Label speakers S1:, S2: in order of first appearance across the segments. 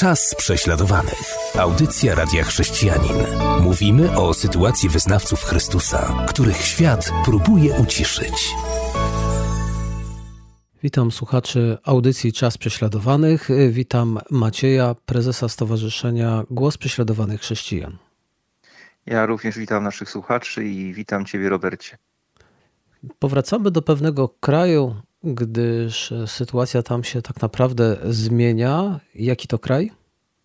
S1: Czas prześladowanych. Audycja Radia Chrześcijanin. Mówimy o sytuacji wyznawców Chrystusa, których świat próbuje uciszyć.
S2: Witam słuchaczy audycji Czas Prześladowanych. Witam Macieja, prezesa Stowarzyszenia Głos Prześladowanych Chrześcijan.
S3: Ja również witam naszych słuchaczy i witam Ciebie, Robercie.
S2: Powracamy do pewnego kraju, gdyż sytuacja tam się tak naprawdę zmienia. Jaki to kraj?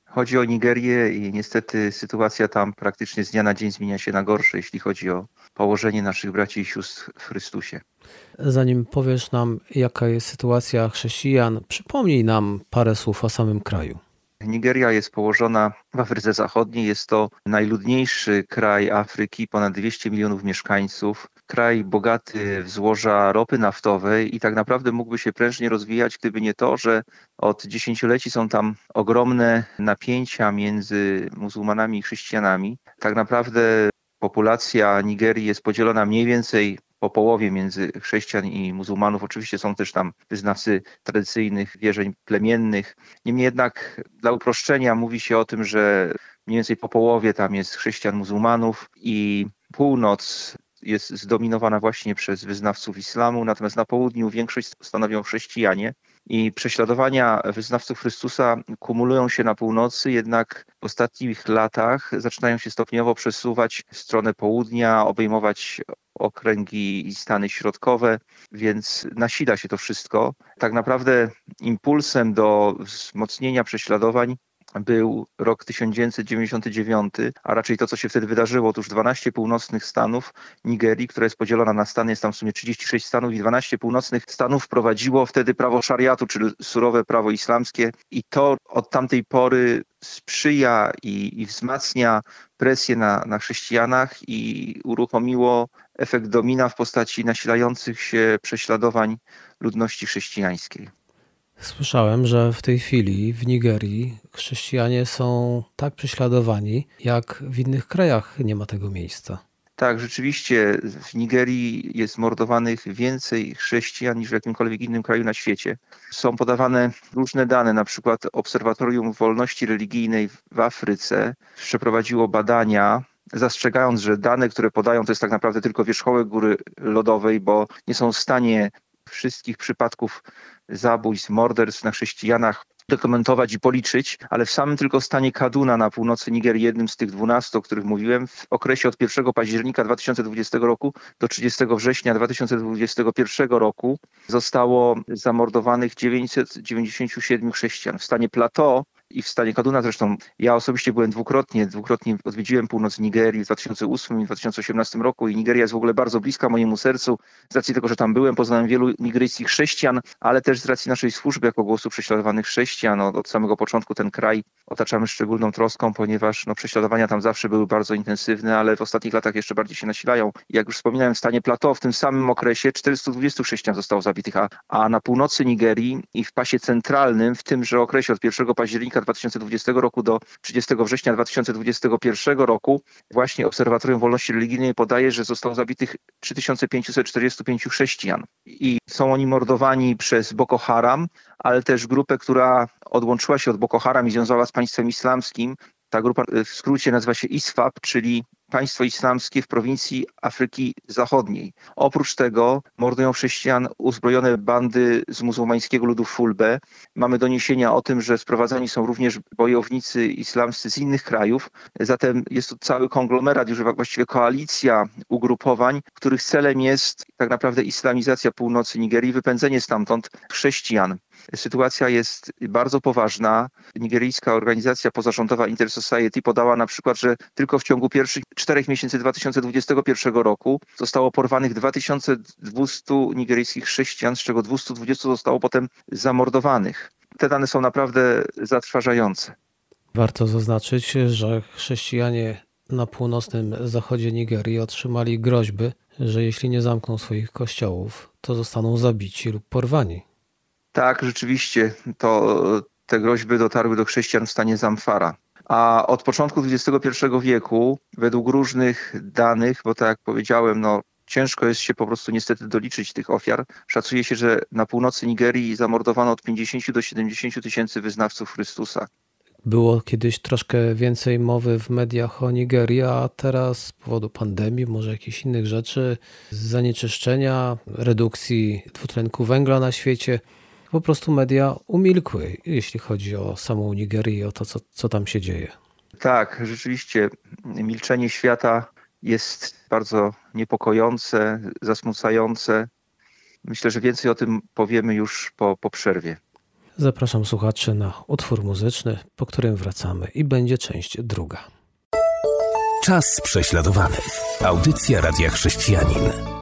S3: Chodzi o Nigerię i niestety sytuacja tam praktycznie z dnia na dzień zmienia się na gorsze, jeśli chodzi o położenie naszych braci i sióstr w Chrystusie.
S2: Zanim powiesz nam, jaka jest sytuacja chrześcijan, przypomnij nam parę słów o samym kraju.
S3: Nigeria jest położona w Afryce Zachodniej. Jest to najludniejszy kraj Afryki, ponad 200 milionów mieszkańców. Kraj bogaty w złoża ropy naftowej i tak naprawdę mógłby się prężnie rozwijać, gdyby nie to, że od dziesięcioleci są tam ogromne napięcia między muzułmanami i chrześcijanami. Tak naprawdę populacja Nigerii jest podzielona mniej więcej po połowie między chrześcijan i muzułmanów. Oczywiście są też tam wyznawcy tradycyjnych wierzeń plemiennych. Niemniej jednak dla uproszczenia mówi się o tym, że mniej więcej po połowie tam jest chrześcijan, muzułmanów i północ jest zdominowana właśnie przez wyznawców islamu, natomiast na południu większość stanowią chrześcijanie i prześladowania wyznawców Chrystusa kumulują się na północy, jednak w ostatnich latach zaczynają się stopniowo przesuwać w stronę południa, obejmować okręgi i stany środkowe, więc nasila się to wszystko. Tak naprawdę impulsem do wzmocnienia prześladowań był rok 1999, a raczej to, co się wtedy wydarzyło. Otóż 12 północnych stanów Nigerii, która jest podzielona na stany, jest tam w sumie 36 stanów i 12 północnych stanów wprowadziło wtedy prawo szariatu, czyli surowe prawo islamskie i to od tamtej pory sprzyja i, i wzmacnia presję na, na chrześcijanach i uruchomiło efekt domina w postaci nasilających się prześladowań ludności chrześcijańskiej.
S2: Słyszałem, że w tej chwili w Nigerii chrześcijanie są tak prześladowani, jak w innych krajach nie ma tego miejsca.
S3: Tak, rzeczywiście w Nigerii jest mordowanych więcej chrześcijan niż w jakimkolwiek innym kraju na świecie. Są podawane różne dane, na przykład Obserwatorium Wolności Religijnej w Afryce przeprowadziło badania zastrzegając, że dane, które podają, to jest tak naprawdę tylko wierzchołek góry lodowej, bo nie są w stanie wszystkich przypadków zabójstw, morderstw na chrześcijanach dokumentować i policzyć, ale w samym tylko stanie Kaduna na północy Nigerii, jednym z tych 12, o których mówiłem, w okresie od 1 października 2020 roku do 30 września 2021 roku zostało zamordowanych 997 chrześcijan. W stanie Plateau i w stanie Kaduna zresztą ja osobiście byłem dwukrotnie, dwukrotnie odwiedziłem północ Nigerii w 2008 i 2018 roku i Nigeria jest w ogóle bardzo bliska mojemu sercu z racji tego, że tam byłem, poznałem wielu nigeryjskich chrześcijan, ale też z racji naszej służby jako głosu prześladowanych chrześcijan. Od, od samego początku ten kraj otaczamy szczególną troską, ponieważ no, prześladowania tam zawsze były bardzo intensywne, ale w ostatnich latach jeszcze bardziej się nasilają. Jak już wspominałem, w stanie Plateau w tym samym okresie 420 chrześcijan zostało zabitych, a, a na północy Nigerii i w pasie centralnym w tymże okresie od 1 października 2020 roku do 30 września 2021 roku właśnie Obserwatorium Wolności Religijnej podaje, że zostało zabitych 3545 chrześcijan i są oni mordowani przez Boko Haram, ale też grupę, która odłączyła się od Boko Haram i związała z państwem islamskim. Ta grupa w skrócie nazywa się ISFAP, czyli państwo islamskie w prowincji Afryki Zachodniej. Oprócz tego mordują chrześcijan uzbrojone bandy z muzułmańskiego ludu Fulbe. Mamy doniesienia o tym, że sprowadzani są również bojownicy islamscy z innych krajów. Zatem jest to cały konglomerat, już właściwie koalicja ugrupowań, których celem jest tak naprawdę islamizacja północy Nigerii, wypędzenie stamtąd chrześcijan. Sytuacja jest bardzo poważna. Nigeryjska organizacja pozarządowa Inter Society podała na przykład, że tylko w ciągu pierwszych czterech miesięcy 2021 roku zostało porwanych 2200 nigeryjskich chrześcijan, z czego 220 zostało potem zamordowanych. Te dane są naprawdę zatrważające.
S2: Warto zaznaczyć, że chrześcijanie na północnym zachodzie Nigerii otrzymali groźby, że jeśli nie zamkną swoich kościołów, to zostaną zabici lub porwani.
S3: Tak, rzeczywiście to te groźby dotarły do chrześcijan w stanie Zamfara. A od początku XXI wieku, według różnych danych, bo tak jak powiedziałem, no, ciężko jest się po prostu niestety doliczyć tych ofiar, szacuje się, że na północy Nigerii zamordowano od 50 do 70 tysięcy wyznawców Chrystusa.
S2: Było kiedyś troszkę więcej mowy w mediach o Nigerii, a teraz z powodu pandemii, może jakichś innych rzeczy, zanieczyszczenia, redukcji dwutlenku węgla na świecie, po prostu media umilkły, jeśli chodzi o samą Nigerię i o to, co, co tam się dzieje.
S3: Tak, rzeczywiście milczenie świata jest bardzo niepokojące, zasmucające. Myślę, że więcej o tym powiemy już po, po przerwie.
S2: Zapraszam słuchaczy na utwór muzyczny, po którym wracamy i będzie część druga.
S1: Czas prześladowanych. Audycja Radia Chrześcijanin.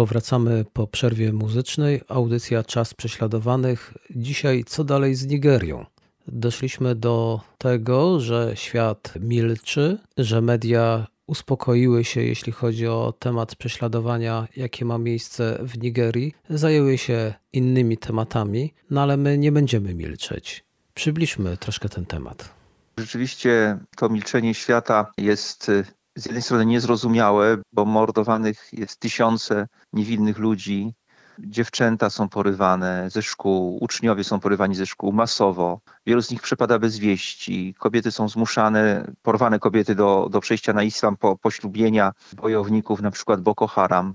S2: Powracamy po przerwie muzycznej. Audycja Czas prześladowanych. Dzisiaj co dalej z Nigerią? Doszliśmy do tego, że świat milczy, że media uspokoiły się, jeśli chodzi o temat prześladowania, jakie ma miejsce w Nigerii, zajęły się innymi tematami, no ale my nie będziemy milczeć. Przybliżmy troszkę ten temat.
S3: Rzeczywiście to milczenie świata jest y, z jednej strony niezrozumiałe, bo mordowanych jest tysiące niewinnych ludzi, dziewczęta są porywane ze szkół, uczniowie są porywani ze szkół masowo, wielu z nich przepada bez wieści, kobiety są zmuszane, porwane kobiety do, do przejścia na islam po poślubienia bojowników, na przykład Boko Haram.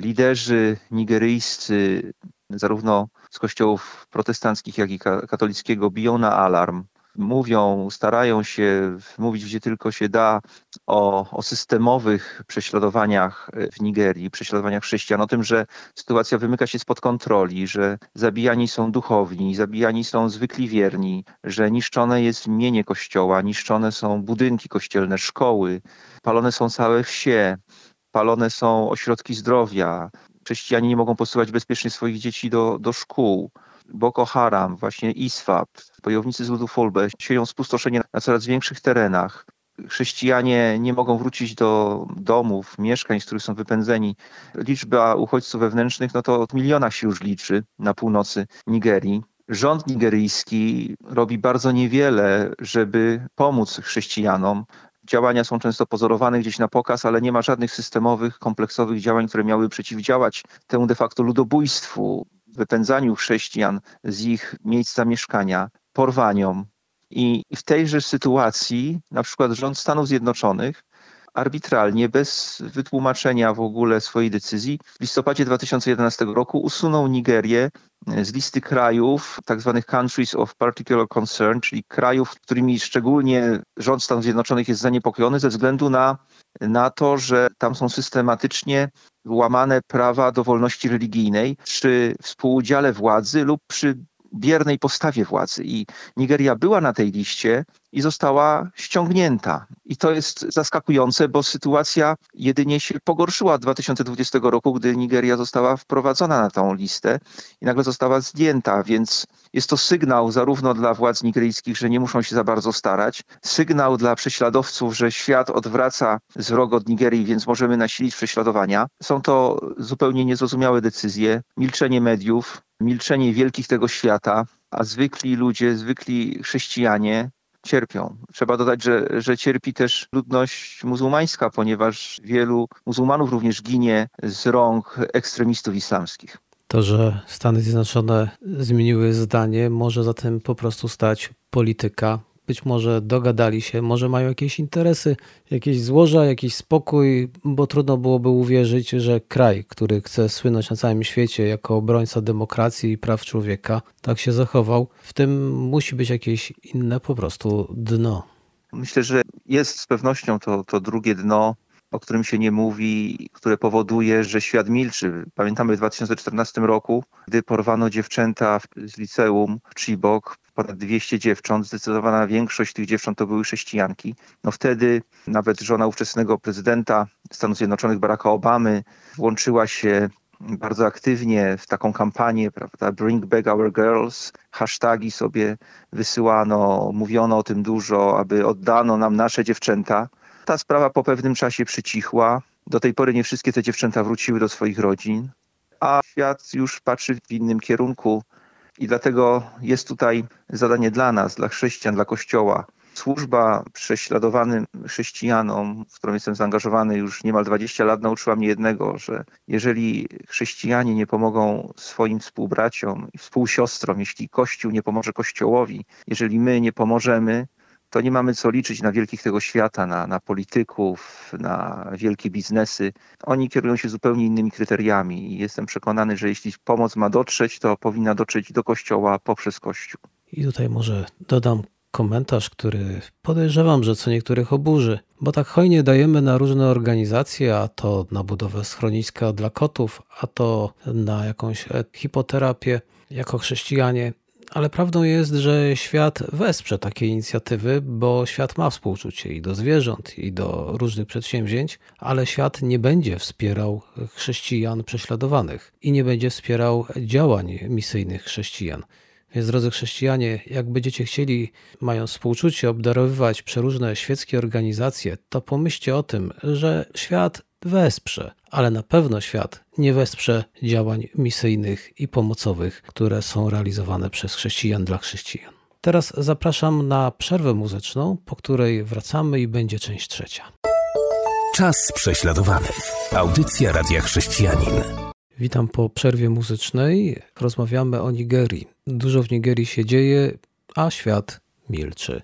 S3: Liderzy nigeryjscy, zarówno z kościołów protestanckich, jak i katolickiego, biją na alarm mówią, starają się mówić gdzie tylko się da o, o systemowych prześladowaniach w Nigerii, prześladowaniach chrześcijan, o tym, że sytuacja wymyka się spod kontroli, że zabijani są duchowni, zabijani są zwykli wierni, że niszczone jest mienie kościoła, niszczone są budynki kościelne, szkoły, palone są całe wsie, palone są ośrodki zdrowia, chrześcijanie nie mogą posyłać bezpiecznie swoich dzieci do, do szkół. Boko Haram, właśnie ISWAP, bojownicy z ludu Fulbe sieją spustoszenie na coraz większych terenach. Chrześcijanie nie mogą wrócić do domów, mieszkań, z których są wypędzeni. Liczba uchodźców wewnętrznych no to od miliona się już liczy na północy Nigerii. Rząd nigeryjski robi bardzo niewiele, żeby pomóc chrześcijanom. Działania są często pozorowane gdzieś na pokaz, ale nie ma żadnych systemowych, kompleksowych działań, które miały przeciwdziałać temu de facto ludobójstwu, wypędzaniu chrześcijan z ich miejsca mieszkania, porwaniom. I w tejże sytuacji na przykład rząd Stanów Zjednoczonych arbitralnie, bez wytłumaczenia w ogóle swojej decyzji, w listopadzie 2011 roku usunął Nigerię z listy krajów, tak zwanych countries of particular concern, czyli krajów, którymi szczególnie rząd Stanów Zjednoczonych jest zaniepokojony ze względu na, na to, że tam są systematycznie łamane prawa do wolności religijnej przy współudziale władzy lub przy biernej postawie władzy. I Nigeria była na tej liście i została ściągnięta. I to jest zaskakujące, bo sytuacja jedynie się pogorszyła od 2020 roku, gdy Nigeria została wprowadzona na tą listę i nagle została zdjęta, więc jest to sygnał zarówno dla władz nigeryjskich, że nie muszą się za bardzo starać, sygnał dla prześladowców, że świat odwraca wzrok od Nigerii, więc możemy nasilić prześladowania. Są to zupełnie niezrozumiałe decyzje, milczenie mediów, milczenie wielkich tego świata, a zwykli ludzie, zwykli chrześcijanie cierpią. Trzeba dodać, że, że cierpi też ludność muzułmańska, ponieważ wielu muzułmanów również ginie z rąk ekstremistów islamskich.
S2: To, że Stany Zjednoczone zmieniły zdanie, może zatem po prostu stać polityka, być może dogadali się, może mają jakieś interesy, jakieś złoża, jakiś spokój, bo trudno byłoby uwierzyć, że kraj, który chce słynąć na całym świecie jako obrońca demokracji i praw człowieka, tak się zachował. W tym musi być jakieś inne po prostu dno.
S3: Myślę, że jest z pewnością to, to drugie dno, o którym się nie mówi, które powoduje, że świat milczy. Pamiętamy w 2014 roku, gdy porwano dziewczęta z liceum w Chibok, ponad 200 dziewcząt, zdecydowana większość tych dziewcząt to były chrześcijanki. No wtedy nawet żona ówczesnego prezydenta Stanów Zjednoczonych Baracka Obamy włączyła się bardzo aktywnie w taką kampanię, prawda, Bring Back Our Girls, hashtagi sobie wysyłano, mówiono o tym dużo, aby oddano nam nasze dziewczęta. Ta sprawa po pewnym czasie przycichła. Do tej pory nie wszystkie te dziewczęta wróciły do swoich rodzin, a świat już patrzy w innym kierunku. I dlatego jest tutaj zadanie dla nas, dla chrześcijan, dla Kościoła. Służba prześladowanym chrześcijanom, w którą jestem zaangażowany już niemal 20 lat, nauczyła mnie jednego, że jeżeli chrześcijanie nie pomogą swoim współbraciom i współsiostrom, jeśli Kościół nie pomoże Kościołowi, jeżeli my nie pomożemy, to nie mamy co liczyć na wielkich tego świata, na, na polityków, na wielkie biznesy. Oni kierują się zupełnie innymi kryteriami i jestem przekonany, że jeśli pomoc ma dotrzeć, to powinna dotrzeć do Kościoła poprzez Kościół.
S2: I tutaj może dodam komentarz, który podejrzewam, że co niektórych oburzy, bo tak hojnie dajemy na różne organizacje, a to na budowę schroniska dla kotów, a to na jakąś hipoterapię jako chrześcijanie. Ale prawdą jest, że świat wesprze takie inicjatywy, bo świat ma współczucie i do zwierząt, i do różnych przedsięwzięć, ale świat nie będzie wspierał chrześcijan prześladowanych i nie będzie wspierał działań misyjnych chrześcijan. Więc drodzy chrześcijanie, jak będziecie chcieli, mając współczucie, obdarowywać przeróżne świeckie organizacje, to pomyślcie o tym, że świat wesprze, ale na pewno świat nie wesprze działań misyjnych i pomocowych, które są realizowane przez chrześcijan dla chrześcijan. Teraz zapraszam na przerwę muzyczną, po której wracamy i będzie część trzecia.
S1: Czas prześladowanych. Audycja Radia Chrześcijanin.
S2: Witam po przerwie muzycznej. Rozmawiamy o Nigerii. Dużo w Nigerii się dzieje, a świat milczy.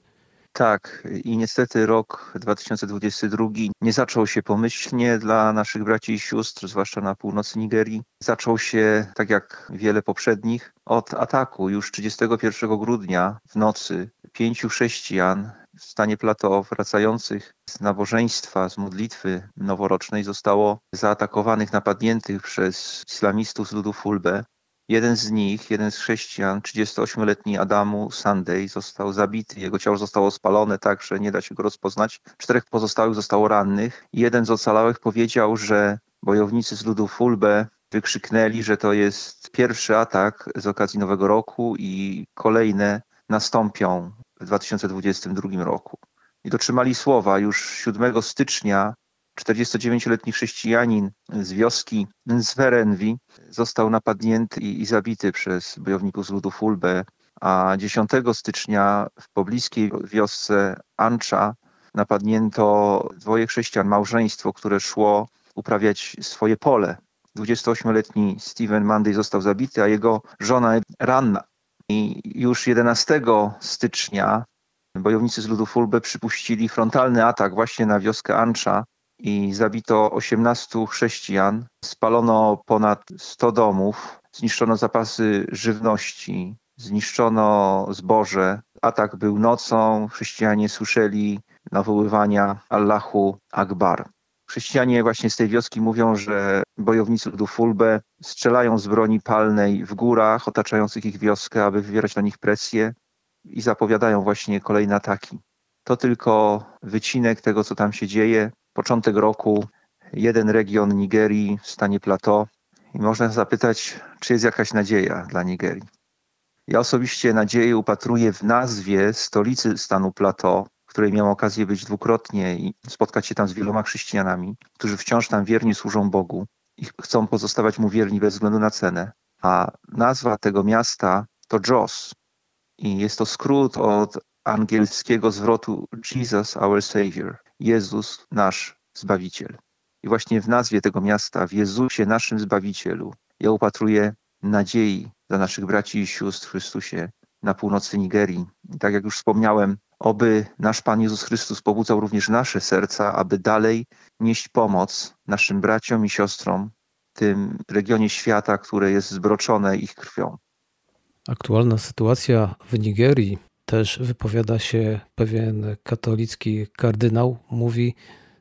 S3: Tak, i niestety rok 2022 nie zaczął się pomyślnie dla naszych braci i sióstr, zwłaszcza na północy Nigerii. Zaczął się, tak jak wiele poprzednich, od ataku. Już 31 grudnia w nocy pięciu chrześcijan w stanie plateau wracających z nabożeństwa, z modlitwy noworocznej zostało zaatakowanych, napadniętych przez islamistów z ludu Fulbe. Jeden z nich, jeden z chrześcijan, 38-letni Adamu Sunday, został zabity. Jego ciało zostało spalone tak, że nie da się go rozpoznać. Czterech pozostałych zostało rannych. Jeden z ocalałych powiedział, że bojownicy z ludu Fulbe wykrzyknęli, że to jest pierwszy atak z okazji Nowego Roku i kolejne nastąpią w 2022 roku. I dotrzymali słowa. Już 7 stycznia 49-letni chrześcijanin z wioski Nzwerenwi został napadnięty i, i zabity przez bojowników z ludu Fulbe, a 10 stycznia w pobliskiej wiosce Ancha napadnięto dwoje chrześcijan, małżeństwo, które szło uprawiać swoje pole. 28-letni Steven Manday został zabity, a jego żona ranna. I już 11 stycznia bojownicy z ludu Fulbe przypuścili frontalny atak właśnie na wioskę Ancha i zabito 18 chrześcijan, spalono ponad 100 domów, zniszczono zapasy żywności, zniszczono zboże. Atak był nocą, chrześcijanie słyszeli nawoływania Allahu Akbar. Chrześcijanie właśnie z tej wioski mówią, że bojownicy ludu Fulbe strzelają z broni palnej w górach otaczających ich wioskę, aby wywierać na nich presję i zapowiadają właśnie kolejne ataki. To tylko wycinek tego, co tam się dzieje. Początek roku, jeden region Nigerii w stanie plateau i można zapytać, czy jest jakaś nadzieja dla Nigerii. Ja osobiście nadzieję upatruję w nazwie stolicy stanu plateau, której miałem okazję być dwukrotnie i spotkać się tam z wieloma chrześcijanami, którzy wciąż tam wiernie służą Bogu i chcą pozostawać mu wierni bez względu na cenę. A nazwa tego miasta to Jos. I jest to skrót od angielskiego zwrotu Jesus our Savior. Jezus nasz Zbawiciel. I właśnie w nazwie tego miasta, w Jezusie naszym Zbawicielu, ja upatruję nadziei dla naszych braci i sióstr w Chrystusie na północy Nigerii. I tak jak już wspomniałem, Oby nasz Pan Jezus Chrystus pobudzał również nasze serca, aby dalej nieść pomoc naszym braciom i siostrom w tym regionie świata, które jest zbroczone ich krwią.
S2: Aktualna sytuacja w Nigerii też wypowiada się pewien katolicki kardynał, mówi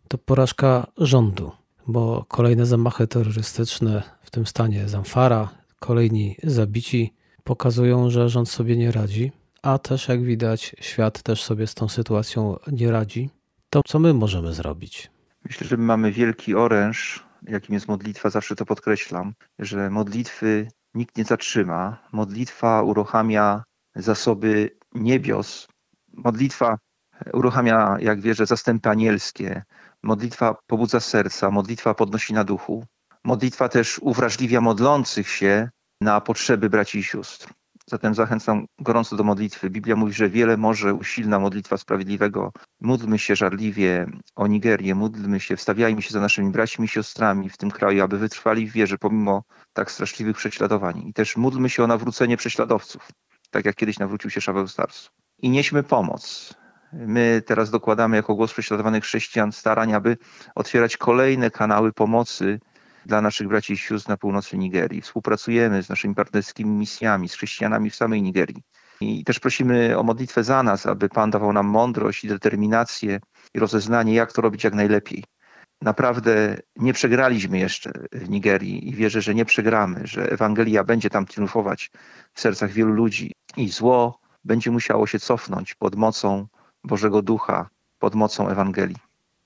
S2: to porażka rządu, bo kolejne zamachy terrorystyczne w tym stanie Zamfara, kolejni zabici pokazują, że rząd sobie nie radzi a też jak widać, świat też sobie z tą sytuacją nie radzi. To co my możemy zrobić?
S3: Myślę, że my mamy wielki oręż, jakim jest modlitwa, zawsze to podkreślam, że modlitwy nikt nie zatrzyma. Modlitwa uruchamia zasoby niebios. Modlitwa uruchamia, jak wierzę, zastępy anielskie. Modlitwa pobudza serca, modlitwa podnosi na duchu. Modlitwa też uwrażliwia modlących się na potrzeby braci i sióstr. Zatem zachęcam gorąco do modlitwy. Biblia mówi, że wiele może usilna modlitwa sprawiedliwego. Módlmy się żarliwie o Nigerię, módlmy się, wstawiajmy się za naszymi braćmi i siostrami w tym kraju, aby wytrwali w wierze pomimo tak straszliwych prześladowań. I też módlmy się o nawrócenie prześladowców, tak jak kiedyś nawrócił się Szaweł Stars. I nieśmy pomoc. My teraz dokładamy jako głos prześladowanych chrześcijan starań, aby otwierać kolejne kanały pomocy dla naszych braci i sióstr na północy Nigerii. Współpracujemy z naszymi partnerskimi misjami, z chrześcijanami w samej Nigerii. I też prosimy o modlitwę za nas, aby Pan dawał nam mądrość i determinację i rozeznanie, jak to robić jak najlepiej. Naprawdę nie przegraliśmy jeszcze w Nigerii i wierzę, że nie przegramy, że Ewangelia będzie tam triumfować w sercach wielu ludzi i zło będzie musiało się cofnąć pod mocą Bożego Ducha, pod mocą Ewangelii.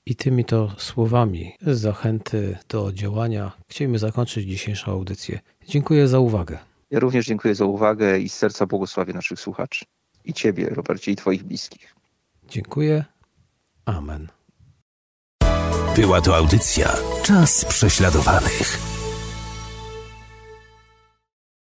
S2: I tymi to słowami zachęty do działania chcielibyśmy zakończyć dzisiejszą audycję. Dziękuję za uwagę.
S3: Ja również dziękuję za uwagę i z serca błogosławię naszych słuchaczy. I Ciebie, Robercie, i Twoich bliskich.
S2: Dziękuję. Amen.
S1: Była to audycja Czas prześladowanych.